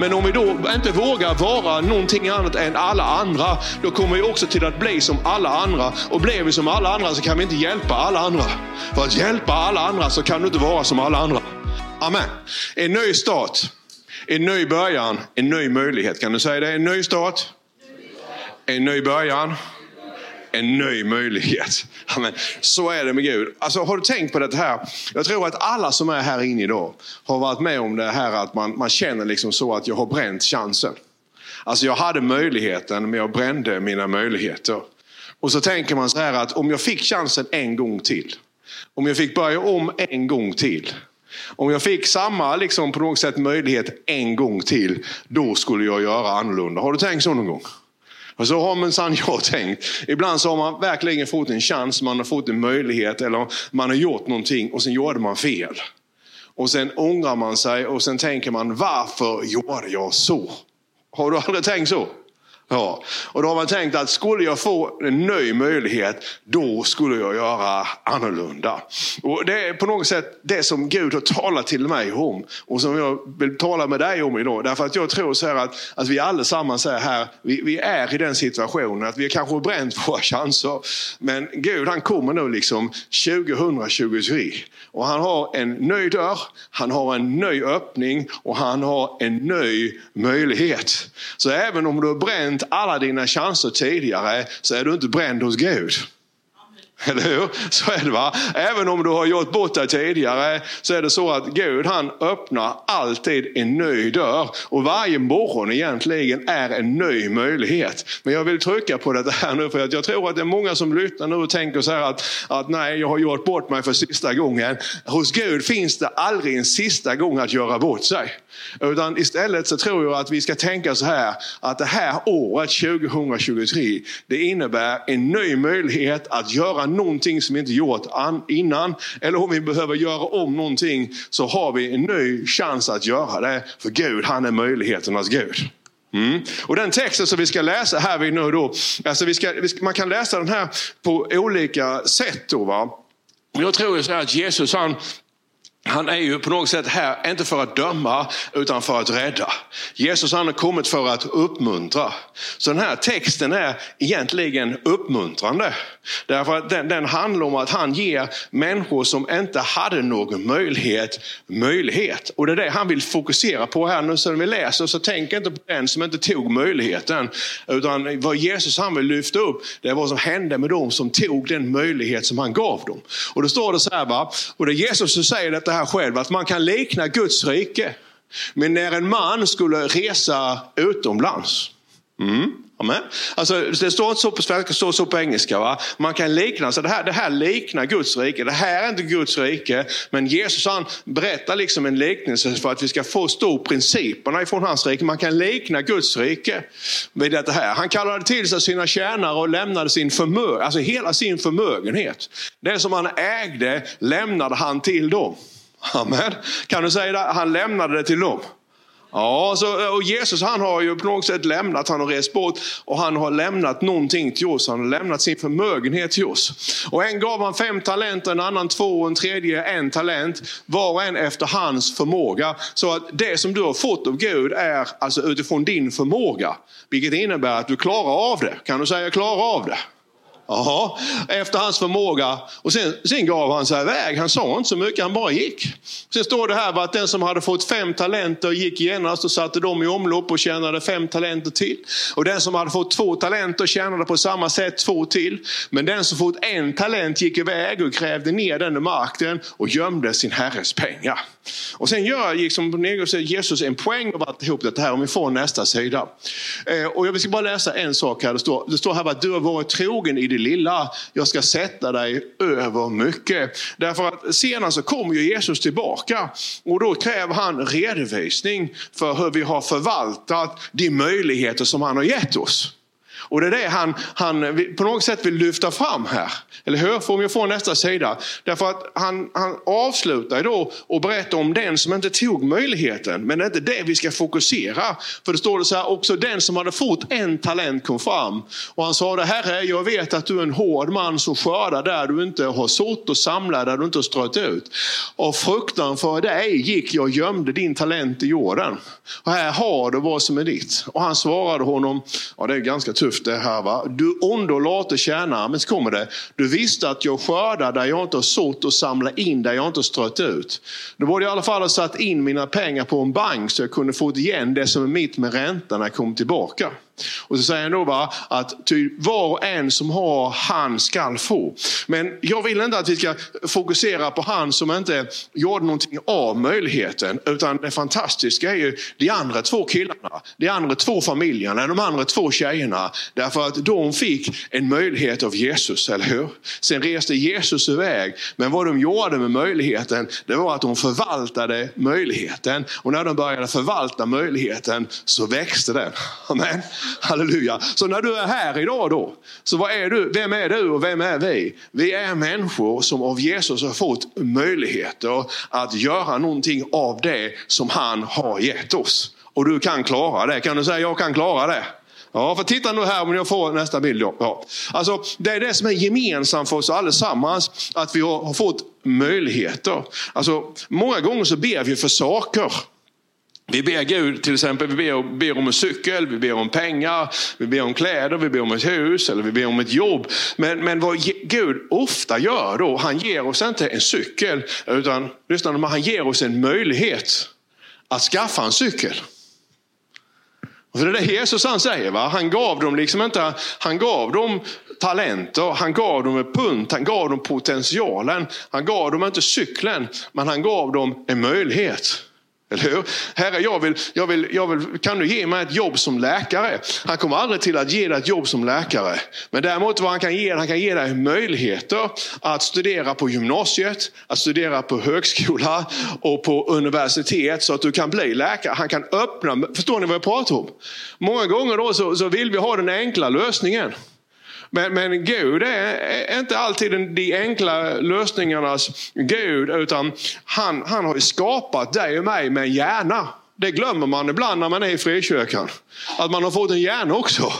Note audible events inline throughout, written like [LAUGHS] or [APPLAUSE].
Men om vi då inte vågar vara någonting annat än alla andra, då kommer vi också till att bli som alla andra. Och blir vi som alla andra så kan vi inte hjälpa alla andra. För att hjälpa alla andra så kan du inte vara som alla andra. Amen. En ny start, en ny början, en ny möjlighet. Kan du säga det? En ny start, en ny början, en ny möjlighet. Amen. Så är det med Gud. Alltså, har du tänkt på det här? Jag tror att alla som är här inne idag har varit med om det här att man, man känner liksom så att jag har bränt chansen. Alltså jag hade möjligheten men jag brände mina möjligheter. Och så tänker man så här att om jag fick chansen en gång till. Om jag fick börja om en gång till. Om jag fick samma liksom, på något sätt möjlighet en gång till, då skulle jag göra annorlunda. Har du tänkt så någon gång? Och så har minsann [LAUGHS] jag tänkt. Ibland så har man verkligen fått en chans, man har fått en möjlighet eller man har gjort någonting och sen gjorde man fel. Och sen ångrar man sig och sen tänker man varför gjorde jag så? Har du aldrig tänkt så? Ja, och då har man tänkt att skulle jag få en ny möjlighet, då skulle jag göra annorlunda. Och Det är på något sätt det som Gud har talat till mig om och som jag vill tala med dig om idag. Därför att jag tror så här att, att vi allesammans är här, vi, vi är i den situationen att vi kanske har bränt våra [LAUGHS] chanser. Men Gud han kommer nu liksom 2023 och han har en ny dörr, han har en ny öppning och han har en ny möjlighet. Så även om du har bränt alla dina chanser tidigare så är du inte bränd hos Gud. Eller hur? Så är det va? Även om du har gjort bort dig tidigare så är det så att Gud han öppnar alltid en ny dörr. Och varje morgon egentligen är en ny möjlighet. Men jag vill trycka på det här nu för att jag tror att det är många som lyssnar nu och tänker så här att, att nej, jag har gjort bort mig för sista gången. Hos Gud finns det aldrig en sista gång att göra bort sig. Utan istället så tror jag att vi ska tänka så här att det här året 2023 det innebär en ny möjlighet att göra någonting som vi inte gjort innan. Eller om vi behöver göra om någonting så har vi en ny chans att göra det. För Gud, han är möjligheternas Gud. Mm. Och den texten som vi ska läsa här vid nu då, alltså vi ska, man kan läsa den här på olika sätt. Då, va? Jag tror så att Jesus han han är ju på något sätt här, inte för att döma, utan för att rädda. Jesus han har kommit för att uppmuntra. Så den här texten är egentligen uppmuntrande. Därför att den, den handlar om att han ger människor som inte hade någon möjlighet, möjlighet. Och det är det han vill fokusera på här nu. Så när vi läser så tänk inte på den som inte tog möjligheten. Utan vad Jesus han vill lyfta upp, det är vad som hände med dem som tog den möjlighet som han gav dem. Och då står det så här, va? och det är Jesus som säger detta här själv, att man kan likna Guds rike. Men när en man skulle resa utomlands. Mm. Amen. Alltså, det står inte så på svenska, det står så på engelska. Va? Man kan likna, så det här, det här liknar Guds rike. Det här är inte Guds rike. Men Jesus han berättar liksom en liknelse för att vi ska förstå principerna ifrån hans rike. Man kan likna Guds rike vid detta. här. Han kallade till sig sina tjänare och lämnade sin förmögenhet, alltså hela sin förmögenhet. Det som han ägde lämnade han till dem. Amen. Kan du säga det? Han lämnade det till dem. Ja, så, och Jesus han har ju på något sätt lämnat, han har rest bort och han har lämnat någonting till oss. Han har lämnat sin förmögenhet till oss. Och en gav han fem talenter, en annan två och en tredje en talent. Var och en efter hans förmåga. Så att det som du har fått av Gud är alltså utifrån din förmåga. Vilket innebär att du klarar av det. Kan du säga klarar av det? Jaha, efter hans förmåga. Och sen, sen gav han sig iväg. Han sa inte så mycket, han bara gick. Sen står det här att den som hade fått fem talenter gick genast och satte dem i omlopp och tjänade fem talenter till. Och den som hade fått två talenter tjänade på samma sätt två till. Men den som fått en talent gick iväg och grävde ner den i marken och gömde sin herres pengar. Och sen gör liksom, Jesus en poäng av alltihop det här om vi får nästa sida. Eh, och jag ska bara läsa en sak här. Det står, det står här att du har varit trogen i det lilla. Jag ska sätta dig över mycket. Därför att senare så kommer ju Jesus tillbaka och då kräver han redovisning för hur vi har förvaltat de möjligheter som han har gett oss. Och det är det han, han på något sätt vill lyfta fram här. Eller hur? Får om jag får nästa sida. Därför att han, han avslutar då och berättar om den som inte tog möjligheten. Men det är inte det vi ska fokusera. För det står det så här, också den som hade fått en talent kom fram. Och han sa det, Herre jag vet att du är en hård man som skördar där du inte har sått och samlar där du inte har strött ut. Av fruktan för dig gick jag och gömde din talent i jorden. Och här har du vad som är ditt. Och han svarade honom, ja det är ganska tufft det här va. Du ond och late tjänare, men så kommer det. Du visste att jag skördar där jag inte har sått och samlar in där jag inte har strött ut. Då borde jag i alla fall ha satt in mina pengar på en bank så jag kunde få igen det som är mitt med räntan när jag kom tillbaka. Och så säger han då bara att ty var och en som har, han skall få. Men jag vill inte att vi ska fokusera på han som inte gjorde någonting av möjligheten. Utan det fantastiska är ju de andra två killarna, de andra två familjerna, de andra två tjejerna. Därför att de fick en möjlighet av Jesus, eller hur? Sen reste Jesus iväg. Men vad de gjorde med möjligheten, det var att de förvaltade möjligheten. Och när de började förvalta möjligheten så växte den. Amen. Halleluja. Så när du är här idag då, så vad är du? vem är du och vem är vi? Vi är människor som av Jesus har fått möjligheter att göra någonting av det som han har gett oss. Och du kan klara det. Kan du säga jag kan klara det? Ja, för titta nu här om jag får nästa bild. Ja. Alltså, det är det som är gemensamt för oss allesammans, att vi har fått möjligheter. Alltså, många gånger så ber vi för saker. Vi ber Gud till exempel vi ber, ber, om en cykel, vi ber om pengar, vi ber om kläder, vi ber om ett hus eller vi ber om ett jobb. Men, men vad Gud ofta gör då, han ger oss inte en cykel utan lyssna, han ger oss en möjlighet att skaffa en cykel. Och det är det Jesus han säger. Va? Han gav dem liksom inte, han gav dem talenter, han gav dem en punt, han gav dem potentialen. Han gav dem inte cykeln, men han gav dem en möjlighet. Eller hur? Herre, jag vill, jag vill, jag vill, kan du ge mig ett jobb som läkare? Han kommer aldrig till att ge dig ett jobb som läkare. Men däremot vad han kan ge han kan ge dig möjligheter att studera på gymnasiet, att studera på högskola och på universitet så att du kan bli läkare. Han kan öppna, förstår ni vad jag pratar om? Många gånger då så, så vill vi ha den enkla lösningen. Men, men Gud är, inte alltid de enkla lösningarnas Gud, utan han, han har skapat dig och mig med en hjärna. Det glömmer man ibland när man är i frikyrkan. Att man har fått en hjärna också.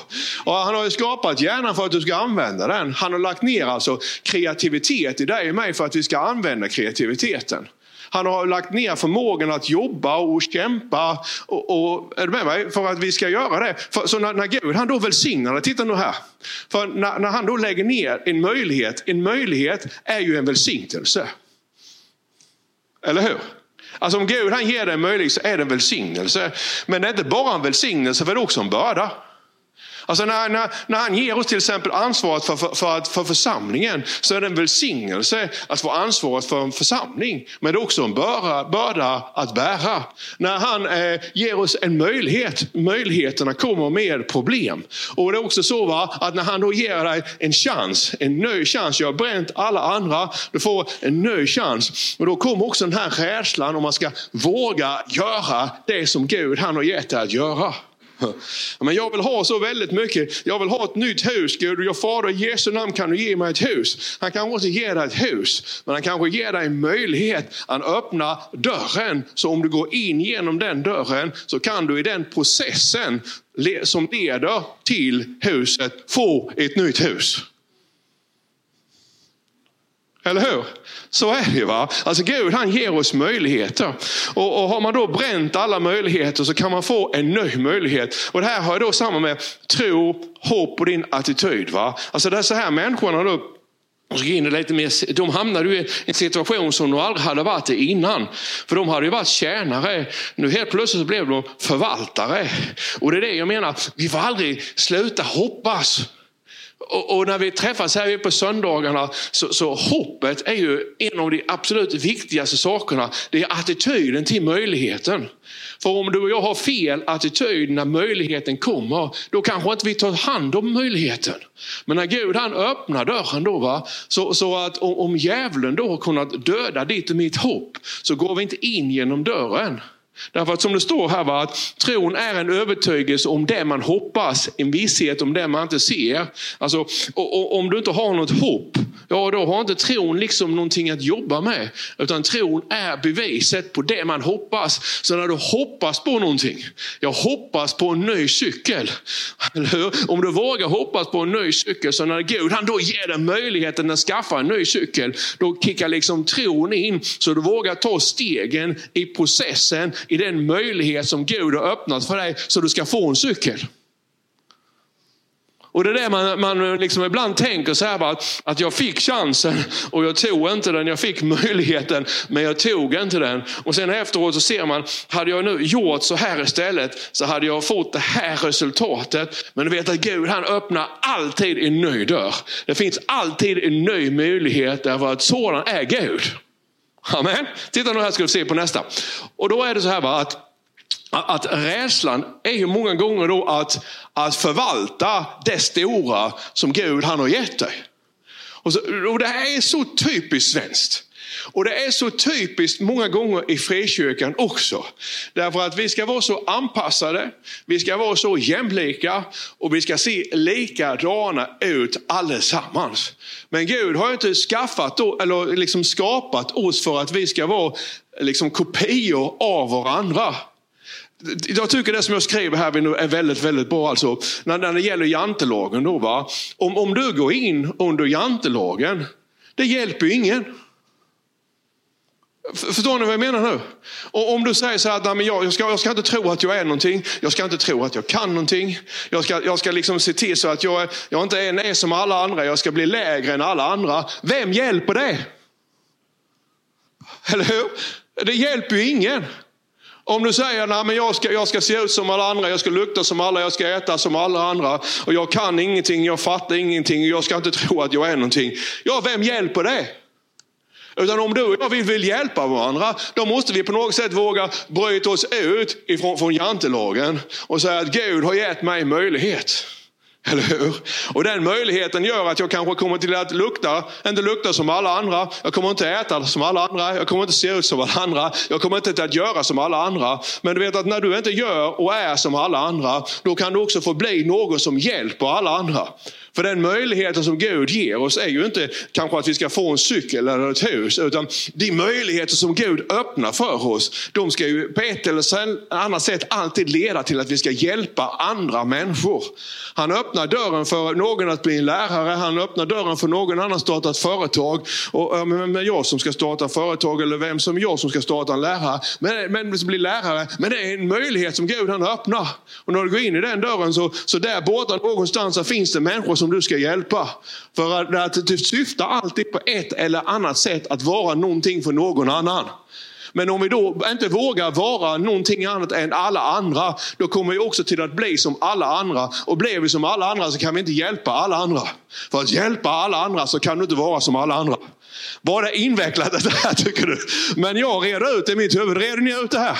Och han har skapat hjärnan för att du ska använda den. Han har lagt ner alltså kreativitet i dig och mig för att vi ska använda kreativiteten. Han har lagt ner förmågan att jobba och kämpa. Och, och, är du med mig? För att vi ska göra det. För, så när, när Gud han då välsignar det, titta nu här. För när, när han då lägger ner en möjlighet, en möjlighet är ju en välsignelse. Eller hur? Alltså om Gud han ger dig en möjlighet så är det en välsignelse. Men det är inte bara en välsignelse, för det är också en börda. Alltså när, när, när han ger oss till exempel ansvaret för, för, för, för församlingen så är det en välsignelse att få ansvaret för en församling. Men det är också en börda, börda att bära. När han eh, ger oss en möjlighet, möjligheterna kommer med problem. Och det är också så va, att när han då ger dig en chans, en ny chans, jag har bränt alla andra, du får en ny chans. Och då kommer också den här rädslan om man ska våga göra det som Gud han har gett dig att göra. [LAUGHS] Men jag vill ha så väldigt mycket. Jag vill ha ett nytt hus. Gud, jag Fader, i Jesu namn kan du ge mig ett hus. Han kanske inte ger dig ett hus, men han kanske ger dig en möjlighet att öppna dörren. Så om du går in genom den dörren så kan du i den processen som leder till huset få ett nytt hus. Eller hur? Så är det va. Alltså Gud han ger oss möjligheter. Och, och, har man då bränt alla möjligheter så kan man få en ny möjlighet. Och det här har då samma med tro, hopp och din attityd. Va? Alltså det är så här människorna då lite mer, de hamnade i en situation som de aldrig hade varit i innan. För de hade ju varit tjänare. Nu helt plötsligt blev de förvaltare. Och det är det jag menar, vi får aldrig sluta hoppas. Och, och, när vi träffas här på söndagarna så, så hoppet är ju en av de absolut viktigaste sakerna. Det är attityden till möjligheten. För om du och jag har fel attityd när möjligheten kommer, då kanske inte vi tar hand om möjligheten. Men när Gud han öppnar dörren då, va? Så, så att om, om djävulen då har kunnat döda ditt och mitt hopp, så går vi inte in genom dörren. Därför att som det står här, va, att tron är en övertygelse om det man hoppas, en visshet om det man inte ser. Alltså, och, och, om du inte har något hopp, ja då har inte tron liksom någonting att jobba med. Utan tron är beviset på det man hoppas. Så när du hoppas på någonting, jag hoppas på en ny cykel. [LAUGHS] Om du vågar hoppas på en ny cykel, så när Gud han då ger dig möjligheten att skaffa en ny cykel, då kickar liksom tron in så du vågar ta stegen i processen i den möjlighet som Gud har öppnat för dig så du ska få en cykel. Och det är det man, man liksom ibland tänker så här att, att jag fick chansen och jag tog inte den. Jag fick möjligheten men jag tog inte den. Och sen efteråt så ser man, hade jag nu gjort så här istället så hade jag fått det här resultatet. Men du vet att Gud han öppnar alltid en ny dörr. Det finns alltid en ny möjlighet därför att sådan är Gud. Amen. Titta nu här ska du se på nästa. Och då är det så här va, att att rädslan är ju många gånger då att, att förvalta det stora som Gud han har gett dig. Och, så, och det här är så typiskt svenskt. Och det är så typiskt många gånger i frikyrkan också. Därför att vi ska vara så anpassade, vi ska vara så jämlika och vi ska se likadana ut allesammans. Men Gud har inte skaffat eller liksom skapat oss för att vi ska vara liksom kopior av varandra. Jag tycker det som jag skriver här är väldigt, väldigt bra. Alltså, när, när det gäller jantelagen. Då, va? Om, om du går in under jantelagen, det hjälper ju ingen. Förstår ni vad jag menar nu? Och om du säger så här, nej, jag, jag, ska, jag ska inte tro att jag är någonting. Jag ska inte tro att jag kan någonting. Jag ska, jag ska liksom se till så att jag, jag inte är, är som alla andra. Jag ska bli lägre än alla andra. Vem hjälper det? Eller hur? Det hjälper ju ingen. Om du säger att jag ska, jag ska se ut som alla andra, jag ska lukta som alla, jag ska äta som alla andra och jag kan ingenting, jag fattar ingenting, jag ska inte tro att jag är någonting. Ja, vem hjälper det? Utan om du och jag vill, vill hjälpa varandra, då måste vi på något sätt våga bryta oss ut ifrån, från jantelagen och säga att Gud har gett mig möjlighet. Eller hur? Och den möjligheten gör att jag kanske kommer till att lukta, inte lukta som alla andra. Jag kommer inte äta som alla andra. Jag kommer inte se ut som alla andra. Jag kommer inte att göra som alla andra. Men du vet att när du inte gör och är som alla andra, då kan du också få bli någon som hjälper alla andra. För den möjligheten som Gud ger oss är ju inte kanske att vi ska få en cykel eller ett hus. Utan de möjligheter som Gud öppnar för oss, de ska ju på ett eller annat sätt alltid leda till att vi ska hjälpa andra människor. Han öppnar dörren för någon att bli en lärare, han öppnar dörren för någon annan att starta ett företag. Och, men jag som ska starta företag eller vem som jag som ska starta en lärare. Men, men bli lärare. Men det är en möjlighet som Gud han öppnar. Och när du går in i den dörren så, så där borta någonstans så finns det människor som du ska hjälpa. För att det syftar alltid på ett eller annat sätt att vara någonting för någon annan. Men om vi då inte vågar vara någonting annat än alla andra, då kommer vi också till att bli som alla andra. Och blir vi som alla andra så kan vi inte hjälpa alla andra. För att hjälpa alla andra så kan du inte vara som alla andra. Var det invecklat det här [LAUGHS] tycker du? Men jag reder ut det i mitt huvud. Reder ni ut det här?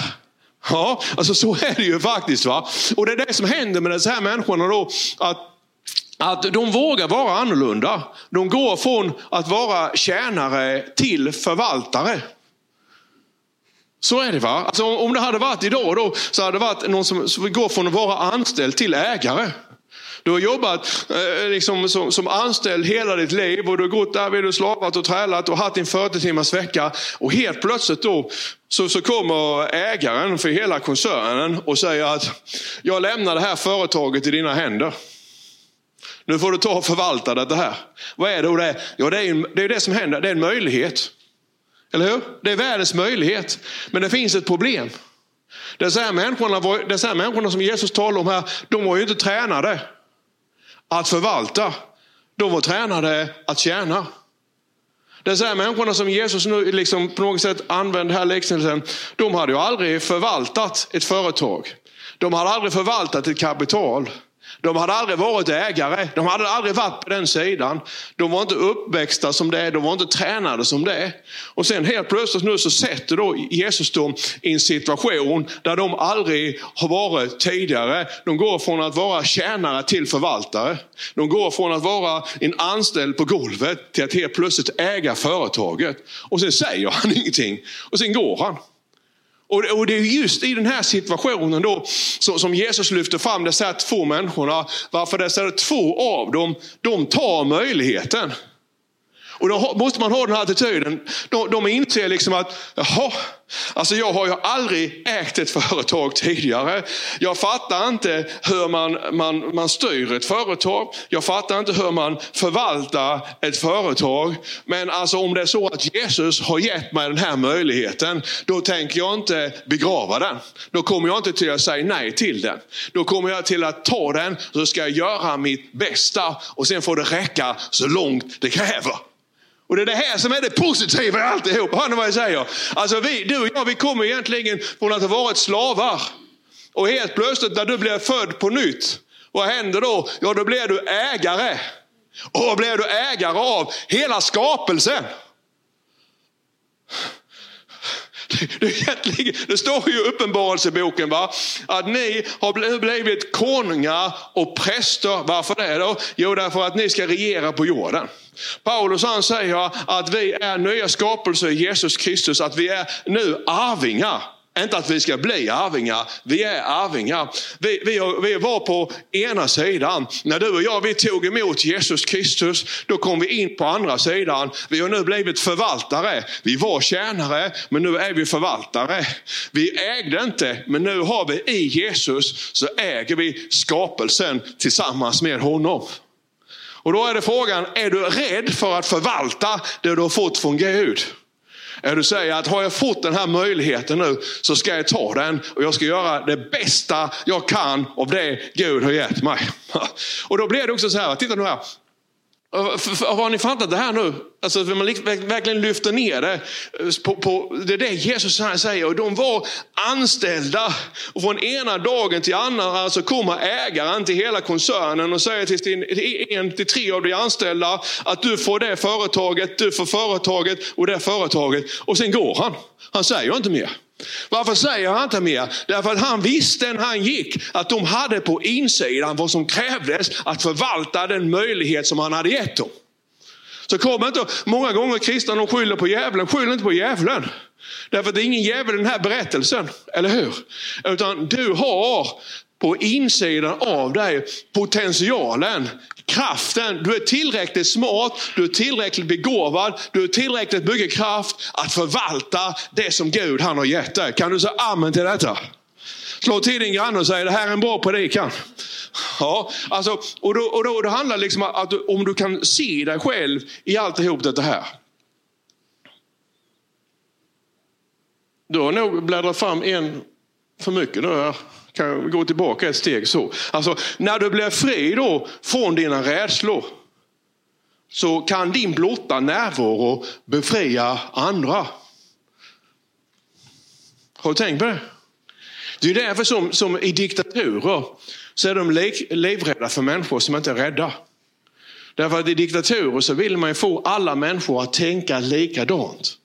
Ja, alltså så är det ju faktiskt. va. Och det är det som händer med dessa här människorna då. Att att de vågar vara annorlunda. De går från att vara tjänare till förvaltare. Så är det va? Alltså, om det hade varit idag då, så hade det varit någon som, som går från att vara anställd till ägare. Du har jobbat eh, liksom, som, som, anställd hela ditt liv och du har gått där vid och slavat och trälat och haft din 40 timmars vecka. Och helt plötsligt då så, så kommer ägaren för hela koncernen och säger att jag lämnar det här företaget i dina händer. Nu får du ta och förvalta det här. Vad är det då det? Ja, det är, det är det som händer. Det är en möjlighet. Eller hur? Det är världens möjlighet. Men det finns ett problem. Dessa människorna, var, dessa människorna som Jesus talar om här, de var ju inte tränade att förvalta. De var tränade att tjäna. Dessa människorna som Jesus nu liksom på något sätt använder här liknelsen, de hade ju aldrig förvaltat ett företag. De hade aldrig förvaltat ett kapital. De hade aldrig varit ägare, de hade aldrig varit på den sidan. De var inte uppväxta som det, de var inte tränade som det. Och sen helt plötsligt nu så sätter då Jesus dem i en situation där de aldrig har varit tidigare. De går från att vara tjänare till förvaltare. De går från att vara en anställd på golvet till att helt plötsligt äga företaget. Och sen säger han [LAUGHS] ingenting och sen går han. Och, det är just i den här situationen då som, som Jesus lyfter fram dessa två människorna. Varför dessa två av dem, de tar möjligheten. Och då måste man ha den här attityden. De, de inser liksom att, jaha, alltså jag har ju aldrig ägt ett företag tidigare. Jag fattar inte hur man, man, man styr ett företag. Jag fattar inte hur man förvaltar ett företag. Men alltså om det är så att Jesus har gett mig den här möjligheten, då tänker jag inte begrava den. Då kommer jag inte till att säga nej till den. Då kommer jag till att ta den, så ska jag göra mitt bästa och sen får det räcka så långt det kräver. Och det är det här som är det positiva i alltihop. Hör ni vad jag säger? Alltså vi, du och jag, vi kommer egentligen från att ha varit slavar. Och helt plötsligt när du blir född på nytt, vad händer då? Ja, då blir du ägare. Och vad blir du ägare av? Hela skapelsen. Det, det står ju i Uppenbarelseboken va? att ni har blivit konungar och präster. Varför det då? Jo, därför att ni ska regera på jorden. Paulus han säger att vi är nya skapelser i Jesus Kristus, att vi är nu arvingar. Inte att vi ska bli arvingar, vi är arvingar. Vi, vi, vi var på ena sidan. När du och jag vi tog emot Jesus Kristus, då kom vi in på andra sidan. Vi har nu blivit förvaltare. Vi var tjänare, men nu är vi förvaltare. Vi ägde inte, men nu har vi i Jesus så äger vi skapelsen tillsammans med honom. Och då är det frågan, är du rädd för att förvalta det du har fått från Gud? Är du säger att har jag fått den här möjligheten nu så ska jag ta den och jag ska göra det bästa jag kan av det Gud har gett mig. [LAUGHS] Och då blir det också så här, titta nu här. Har ni fattat det här nu? Alltså att man verkligen lyfter ner det. Eh, på, på, det är det Jesus säger. Och de var anställda. Och från ena dagen till andra alltså kommer ägaren till hela koncernen och säger till, sin, en till tre av de anställda att du får det företaget, du får företaget och det företaget. Och sen går han. Han säger inte mer. Varför säger han inte mer? Därför att han visste när han gick att de hade på insidan vad som krävdes att förvalta den möjlighet som han hade gett dem. Så kom inte, många gånger kristna de skyller på djävulen, skyll inte på djävulen. Därför att det är ingen djävul i den här berättelsen, eller hur? Utan du har på insidan av dig potentialen, kraften. Du är tillräckligt smart, du är tillräckligt begåvad, du är tillräckligt mycket kraft att förvalta det som Gud han har gett dig. Kan du säga amen till detta? Slå till din granne och säg det här är en bra predikan. Ja, alltså, och då, och då, det handlar liksom om att om du kan se dig själv i alltihop det här. Du har nog bläddrat fram en för mycket. nu kan jag gå tillbaka ett steg så. Alltså, när du blir fri då från dina rädslor så kan din blotta närvaro befria andra. Har du tänkt på det? Det är därför som, som i diktaturer så är de livrädda för människor som inte är rädda. Därför att i diktaturer så vill man ju få alla människor att tänka likadant.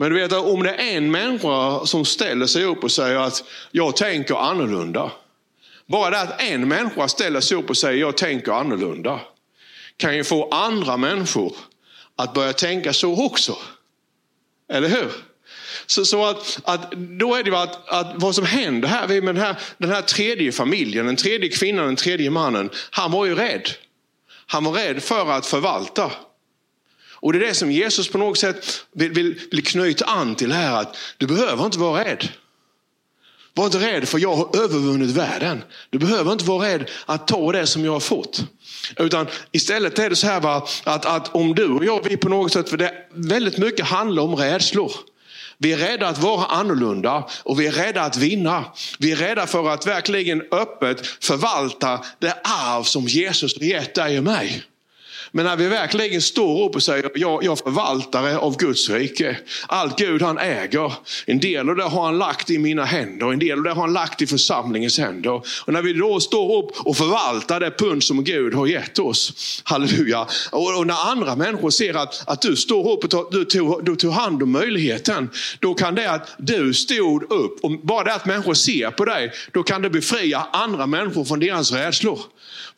Men du vet om det är en människa som ställer sig upp och säger att jag tänker annorlunda. Bara det att en människa ställer sig upp och säger jag tänker annorlunda kan ju få andra människor att börja tänka så också. Eller hur? Så, så att, att, då är det att, att vad som händer här med den, här den här tredje familjen, den tredje kvinnan, den tredje mannen. Han var ju rädd. Han var rädd för att förvalta. Och det är det som Jesus på något sätt vill, vill, vill knyta an till här. Att du behöver inte vara rädd. Var inte rädd för jag har övervunnit världen. Du behöver inte vara rädd att ta det som jag har fått. Utan istället är det så här va, att, att om du och jag, vi på något sätt, för det väldigt mycket handlar om rädslor. Vi är rädda att vara annorlunda och vi är rädda att vinna. Vi är rädda för att verkligen öppet förvalta det arv som Jesus har gett dig och mig. Men när vi verkligen står upp och säger jag, jag förvaltare av Guds rike. Allt Gud han äger. En del av det har han lagt i mina händer. En del av det har han lagt i församlingens händer. Och när vi då står upp och förvaltar det pund som Gud har gett oss. Halleluja. Och, och när andra människor ser att, att du står upp och tar, du, tog, du tog hand om möjligheten. Då kan det att du stod upp, och bara det att människor ser på dig, då kan det befria andra människor från deras rädslor.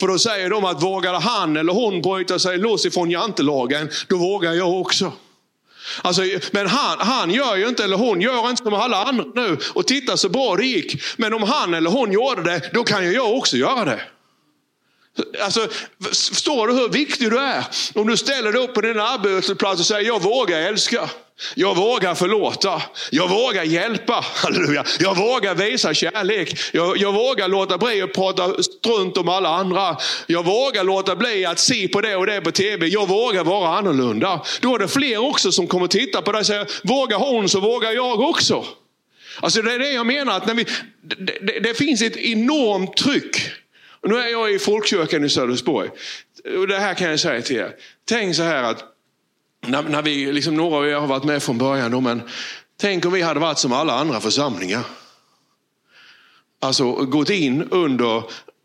För då säger de att vågade han eller hon bryta sig sig loss ifrån jantelagen, då vågar jag också. Alltså, men han, han gör ju inte, eller hon gör inte som alla andra nu och tittar så bra det gick. Men om han eller hon gjorde det, då kan ju jag också göra det. Alltså, förstår du hur viktig du är? Om du ställer dig upp på din arbetsplats och säger jag vågar älska. Jag vågar förlåta. Jag vågar hjälpa. [LAUGHS] Halleluja. Jag vågar visa kärlek. Jag, jag vågar låta bli att prata strunt om alla andra. Jag vågar låta bli att se på det och det på tv. Jag vågar vara annorlunda. Då är det fler också som kommer titta på dig och säger, vågar hon så vågar jag också. Alltså det är det jag menar, att när vi, det, det, det finns ett enormt tryck och nu är jag i folkkyrkan i Sölvesborg. Och det här kan jag säga till er. Tänk så här att när, när vi, liksom några av er har varit med från början, då, men tänk om vi hade varit som alla andra församlingar. Alltså gått in under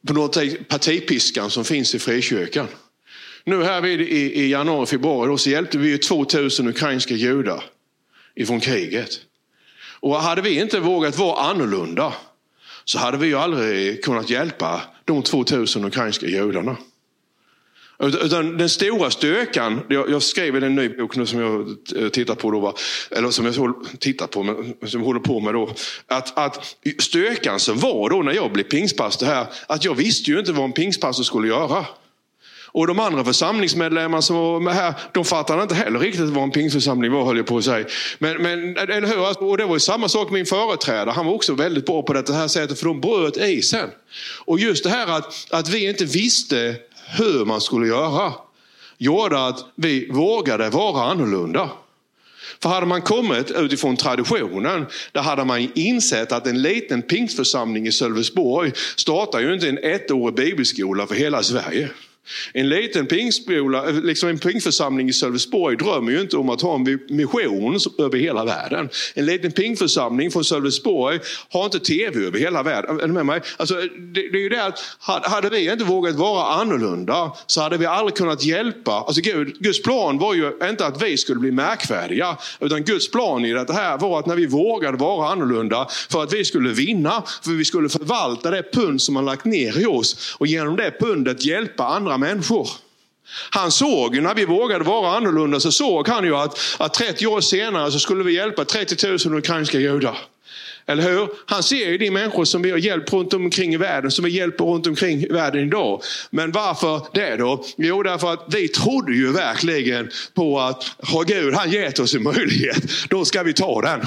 på något partipiskan som finns i frikyrkan. Nu här vid, i, i januari, februari då, så hjälpte vi 2000 ukrainska judar ifrån kriget. Och hade vi inte vågat vara annorlunda så hade vi ju aldrig kunnat hjälpa de 2000 ukrainska judarna. Utan den stora stökan, jag, skrev i en ny bok nu som jag eh, tittar på, då, eller som jag tittar på, men som jag håller på med då. Att, att stökan som var då när jag blev pingstpastor här, att jag visste ju inte vad en pingstpastor skulle göra. Och de andra församlingsmedlemmar som var med här, de fattade inte heller riktigt vad en pingstförsamling var, höll jag på att säga. Men, men eller hur? Alltså, och det var ju samma sak med min företrädare. Han var också väldigt bra på det här sättet, för de bröt isen. Och just det här att, att vi inte visste hur man skulle göra, gjorde att vi vågade vara annorlunda. För hade man kommit utifrån traditionen, där hade man insett att en liten pingstförsamling i Sölvesborg startar ju inte en ettårig bibelskola för hela Sverige. En liten eh, liksom en pingstförsamling i Sölvesborg drömmer ju inte om att ha en mission över hela världen. En liten pingstförsamling från Sölvesborg har inte tv över hela världen. Är med mig? Alltså, det, det är ju det att hade vi inte vågat vara annorlunda så hade vi aldrig kunnat hjälpa. Alltså Gud, Guds plan var ju inte att vi skulle bli märkvärdiga. Utan Guds plan i det här var att när vi vågade vara annorlunda för att vi skulle vinna. För vi skulle förvalta det pund som han lagt ner i oss. Och genom det pundet hjälpa andra människor. Han såg, när vi vågade vara annorlunda, så såg han ju att, att 30 år senare så skulle vi hjälpa 30 000 ukrainska judar. Eller hur? Han ser ju de människor som vi har hjälpt runt omkring i världen, som vi hjälper runt omkring i världen idag. Men varför det då? Jo, därför att vi trodde ju verkligen på att har Gud han gett oss en möjlighet, då ska vi ta den.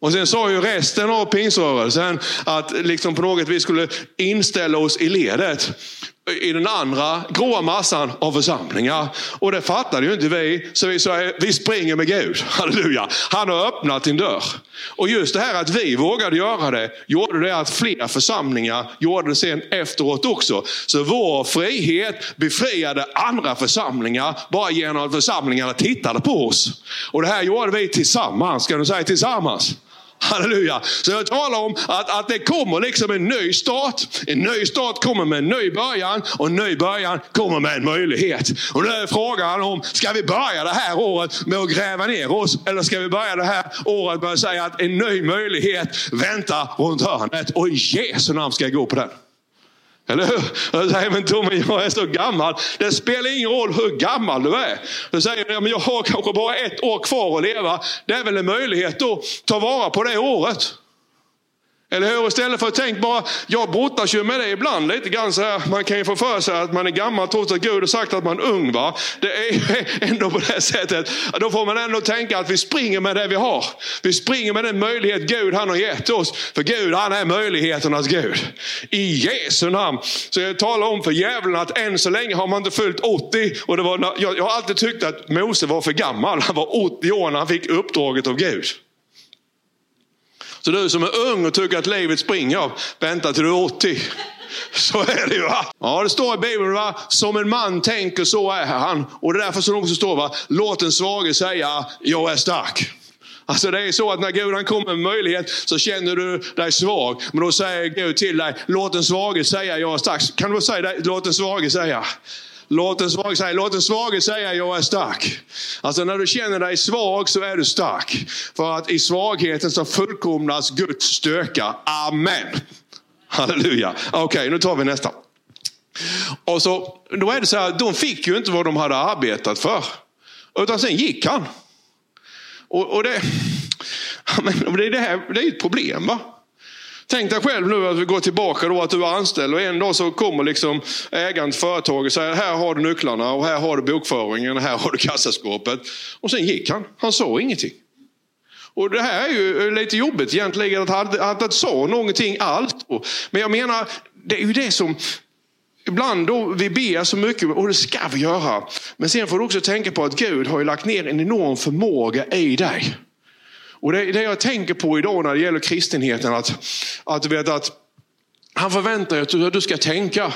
Och sen sa ju resten av pingsrörelsen att liksom på något vis skulle inställa oss i ledet i den andra gråa massan av församlingar. Och det fattade ju inte vi, så vi sa vi springer med Gud. [LAUGHS] Halleluja! Han har öppnat din dörr. Och just det här att vi vågade göra det, gjorde det att fler församlingar gjorde det sen efteråt också. Så vår frihet befriade andra församlingar bara genom att församlingarna tittade på oss. Och det här gjorde vi tillsammans, ska du säga tillsammans? Halleluja. Så jag talar om att, att det kommer liksom en ny start. En ny start kommer med en ny början och en ny början kommer med en möjlighet. Och nu är frågan om, ska vi börja det här året med att gräva ner oss? Eller ska vi börja det här året med att säga att en ny möjlighet väntar runt hörnet. Och i Jesu namn ska jag gå på den. Eller hur? Jag säger, men Tommy, jag är så gammal. Det spelar ingen roll hur gammal du är. Du säger, men jag har kanske bara ett år kvar att leva. Det är väl en möjlighet att ta vara på det året. Eller hur? Istället för att tänka bara, jag brottas ju med det ibland lite grann så här. Man kan ju få för sig att man är gammal trots att Gud har sagt att man är ung. Va? Det är [LAUGHS] ändå på det sättet. Då får man ändå tänka att vi springer med det vi har. Vi springer med den möjlighet Gud han har gett oss. För Gud han är möjligheternas Gud. I Jesu namn. Så jag talar om för djävulen att än så länge har man inte fyllt 80. Och det var, jag, jag har alltid tyckt att Mose var för gammal. Han var 80 år när han fick uppdraget av Gud. Så du som är ung och tycker att livet springer, vänta till du är 80. Så är det ju. Va? Ja, det står i Bibeln, va? som en man tänker så är han. Och det är därför som det också står, va? låt den svage säga, jag är stark. Alltså det är så att när Gud han kommer med möjlighet så känner du dig svag. Men då säger Gud till dig, låt den svage säga, jag är stark. Kan du säga det? Låt den svage säga. Låt den svage säga, låt den svage säga jag är stark. Alltså när du känner dig svag så är du stark. För att i svagheten så fullkomnas Guds styrka. Amen. Halleluja. Okej, okay, nu tar vi nästa. Och så, då är det så här, de fick ju inte vad de hade arbetat för. Utan sen gick han. Och, och det, [LAUGHS] men det, är det, här, det är ett problem. va? Tänk dig själv nu att vi går tillbaka då att du är anställd och en dag så kommer liksom ägaren till företaget och säger här har du nycklarna och här har du bokföringen och här har du kassaskåpet. Och sen gick han. Han sa ingenting. Och det här är ju lite jobbigt egentligen att han, att han sa någonting alls. Men jag menar, det är ju det som Ibland då vi ber så mycket, och det ska vi göra. Men sen får du också tänka på att Gud har ju lagt ner en enorm förmåga i dig. Och det det jag tänker på idag när det gäller kristenheten. Att, att, vet, att han förväntar sig att du ska tänka.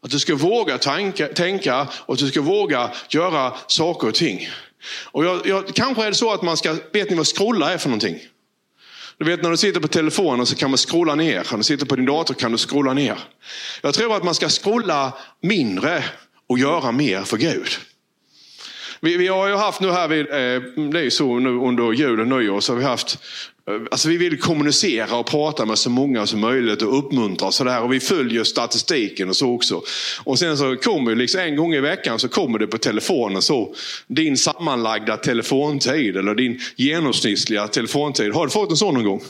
Att du ska våga tanka, tänka och att du ska våga göra saker och ting. Och jag, jag, kanske är det så att man ska, vet ni vad scrolla är för någonting? Du vet när du sitter på telefonen så kan man scrolla ner. När du sitter på din dator kan du scrolla ner. Jag tror att man ska scrolla mindre och göra mer för Gud. Vi, vi har ju haft nu här, vid, eh, det är ju så nu under jul och nyår, så har vi haft eh, Alltså vi vill kommunicera och prata med så många som möjligt och uppmuntra och sådär. Och vi följer statistiken och så också. Och sen så kommer liksom en gång i veckan så kommer det på telefonen så. Din sammanlagda telefontid eller din genomsnittliga telefontid. Har du fått en sån någon gång?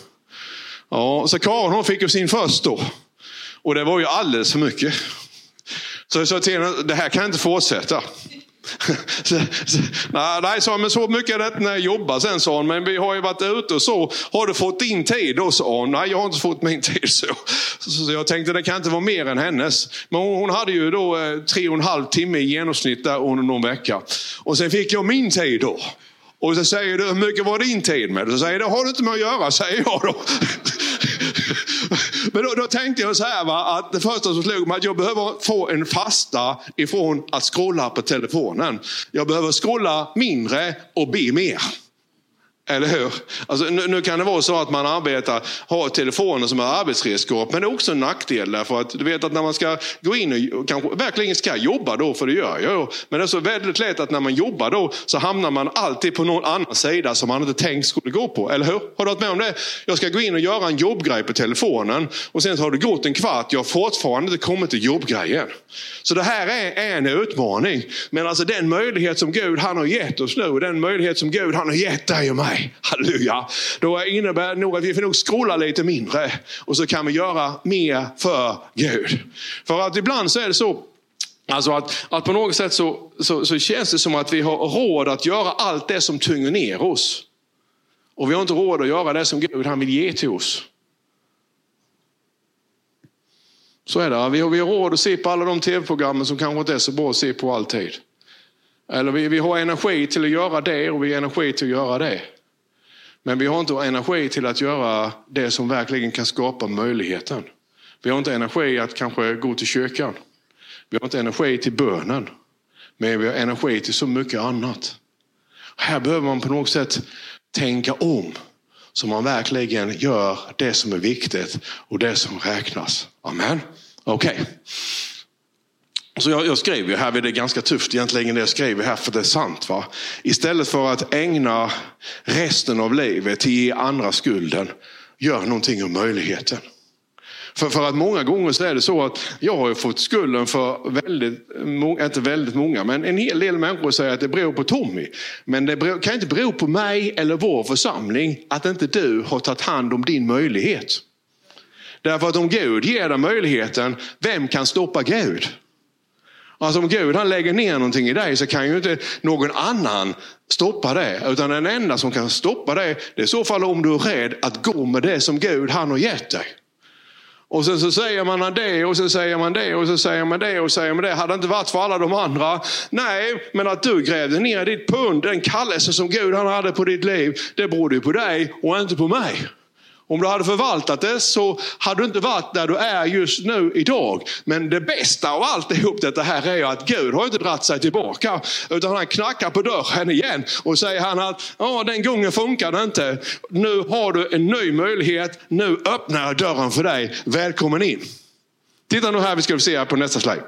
Ja, så Karin hon fick ju sin först då. Och det var ju alldeles för mycket. Så jag sa till henne, det här kan inte fortsätta [LAUGHS] så, så, nej, sa men så mycket är det inte när jag jobbar sen, sa hon. Men vi har ju varit ute och så. Har du fått din tid då, sa hon. Nej, jag har inte fått min [LAUGHS] tid. Så, så jag tänkte det kan inte vara mer än hennes. Men hon, hon hade ju då eh, tre och en halv timme i genomsnitt där under någon vecka. Och sen fick jag min tid då. Och så säger du, hur mycket var din tid med? Så säger det har du inte med att göra, säger jag då. [LAUGHS] Men då, då, tänkte jag så här, va, att det första som slog mig att jag behöver få en fasta ifrån att scrolla på telefonen. Jag behöver scrolla mindre och be mer. Eller hur? Alltså, nu, nu, kan det vara så att man arbetar, har telefonen som är arbetsredskap, men det är också en nackdel därför att du vet att när man ska gå in och kanske verkligen ska jobba då, för det gör jag ju. Men det är så väldigt lätt att när man jobbar då så hamnar man alltid på någon annan sida som man inte tänkt skulle gå på. Eller hur? Har du varit med om det? Jag ska gå in och göra en jobbgrej på telefonen och sen så har det gått en kvart, jag har fortfarande inte kommit till jobbgrejen. Så det här är en utmaning. Men alltså den möjlighet som Gud han har gett oss nu, den möjlighet som Gud han har gett dig och mig mig. Halleluja. Då innebär det nog att vi får nog skrolla lite mindre och så kan vi göra mer för Gud. För att ibland så är det så Alltså att, att på något sätt så, så, så, känns det som att vi har råd att göra allt det som tynger ner oss. Och vi har inte råd att göra det som Gud han vill ge till oss. Så är det. Vi har, vi har råd att se på alla de tv-programmen som kanske inte är så bra att se på alltid. Eller vi, vi har energi till att göra det och vi har energi till att göra det. Men vi har inte energi till att göra det som verkligen kan skapa möjligheten. Vi har inte energi att kanske gå till kyrkan. Vi har inte energi till bönen. Men vi har energi till så mycket annat. Här behöver man på något sätt tänka om. Så man verkligen gör det som är viktigt och det som räknas. Amen. Okej. Okay. Så jag, jag skrev ju här, det är ganska tufft egentligen det jag skrev här för det är sant. Va? Istället för att ägna resten av livet till att ge andra skulden, gör någonting om möjligheten. För, för att många gånger så är det så att jag har fått skulden för väldigt, inte väldigt många, men en hel del människor säger att det beror på Tommy. Men det beror, kan inte bero på mig eller vår församling att inte du har tagit hand om din möjlighet. Därför att om Gud ger dig möjligheten, vem kan stoppa Gud? Alltså om Gud han lägger ner någonting i dig så kan ju inte någon annan stoppa det. Utan den enda som kan stoppa det, det är i så fall om du är rädd att gå med det som Gud han har gett dig. Och sen så säger man det och sen säger man det och så säger man det och säger man det. Hade det inte varit för alla de andra. Nej, men att du grävde ner ditt pund, den kallelse som Gud han hade på ditt liv. Det berodde ju på dig och inte på mig. Om du hade förvaltat det så hade du inte varit där du är just nu idag. Men det bästa av alltihop detta här är att Gud har inte dratt sig tillbaka. Utan han knackar på dörren igen och säger han att ja, den gången funkade inte. Nu har du en ny möjlighet. Nu öppnar jag dörren för dig. Välkommen in. Titta nu här, vi ska se här på nästa slide.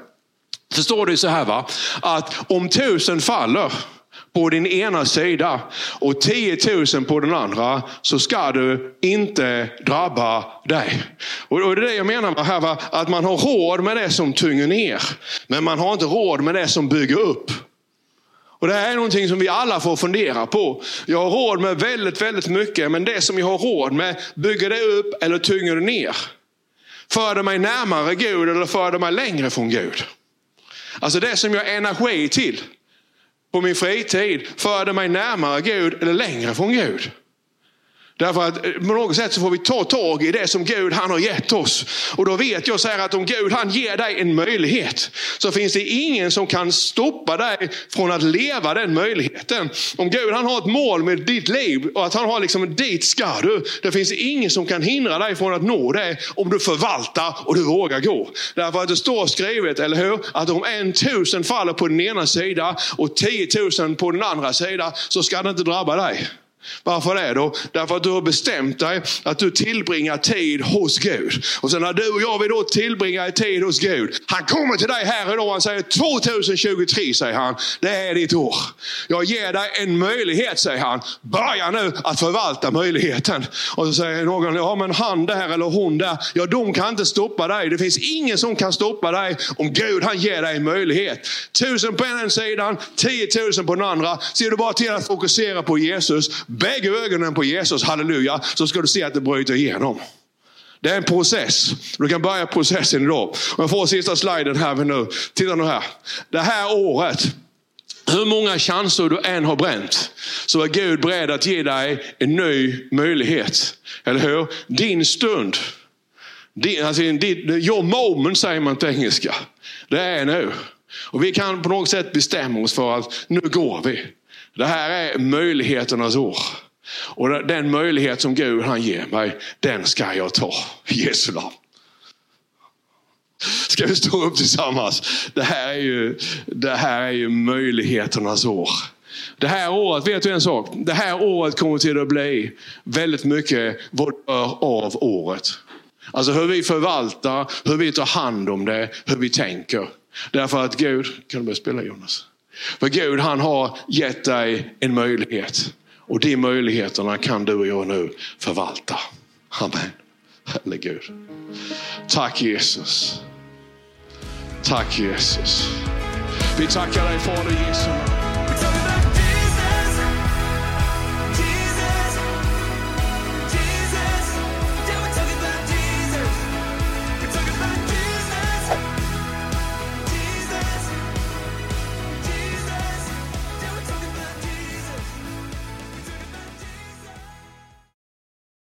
Så står det så här va, att om tusen faller på din ena sida och 10 000 på den andra så ska du inte drabba dig. Och det är det jag menar här, va? att man har råd med det som tynger ner. Men man har inte råd med det som bygger upp. Och Det här är någonting som vi alla får fundera på. Jag har råd med väldigt, väldigt mycket, men det som jag har råd med, bygger det upp eller tynger det ner? För det mig närmare Gud eller för det mig längre från Gud? Alltså det som jag har energi till på min fritid, förde mig närmare Gud eller längre från Gud? Därför att eh, på något sätt så får vi ta tag i det som Gud han har gett oss. Och då vet jag så här att om Gud han ger dig en möjlighet så finns det ingen som kan stoppa dig från att leva den möjligheten. Om Gud han har ett mål med ditt liv och att han har liksom dit ska du. Det finns ingen som kan hindra dig från att nå det om du förvaltar och du vågar gå. Därför att det står skrivet, eller hur? Att om en tusen faller på den ena sidan och tiotusen på den andra sidan så ska det inte drabba dig. Varför det då? Därför att du har bestämt dig att du tillbringar tid hos Gud. Och sen när du och jag vill då tillbringa tid hos Gud. Han kommer till dig här idag och han säger 2023 säger han. Det är ditt år. Jag ger dig en möjlighet säger han. Börja nu att förvalta möjligheten. Och så säger någon, ja men han där eller hon där. Ja de kan inte stoppa dig. Det finns ingen som kan stoppa dig om Gud han ger dig en möjlighet. Tusen på ena sidan, tiotusen på den andra. Ser du bara till att fokusera på Jesus bägge ögonen på Jesus, halleluja, så ska du se att det bryter igenom. Det är en process. Du kan börja processen idag. Om jag får sista sliden här nu. Titta nu här. Det här året, hur många chanser du än har bränt, så är Gud beredd att ge dig en ny möjlighet. Eller hur? Din stund. Din, alltså, din, your moment säger man på engelska. Det är nu. Och vi kan på något sätt bestämma oss för att nu går vi. Det här är möjligheternas år. Och den möjlighet som Gud han ger mig, den ska jag ta. I Jesu namn. Ska vi stå upp tillsammans? Det här är ju, det här är ju möjligheternas år. Det här året, vet du en sak? Det här året kommer till att bli väldigt mycket vad av året. Alltså hur vi förvaltar, hur vi tar hand om det, hur vi tänker. Därför att Gud, kan du börja spela Jonas? För Gud han har gett dig en möjlighet. Och de möjligheterna kan du och jag nu förvalta. Amen. Herregud. Tack Jesus. Tack Jesus. Vi tackar dig Fader Jesu namn.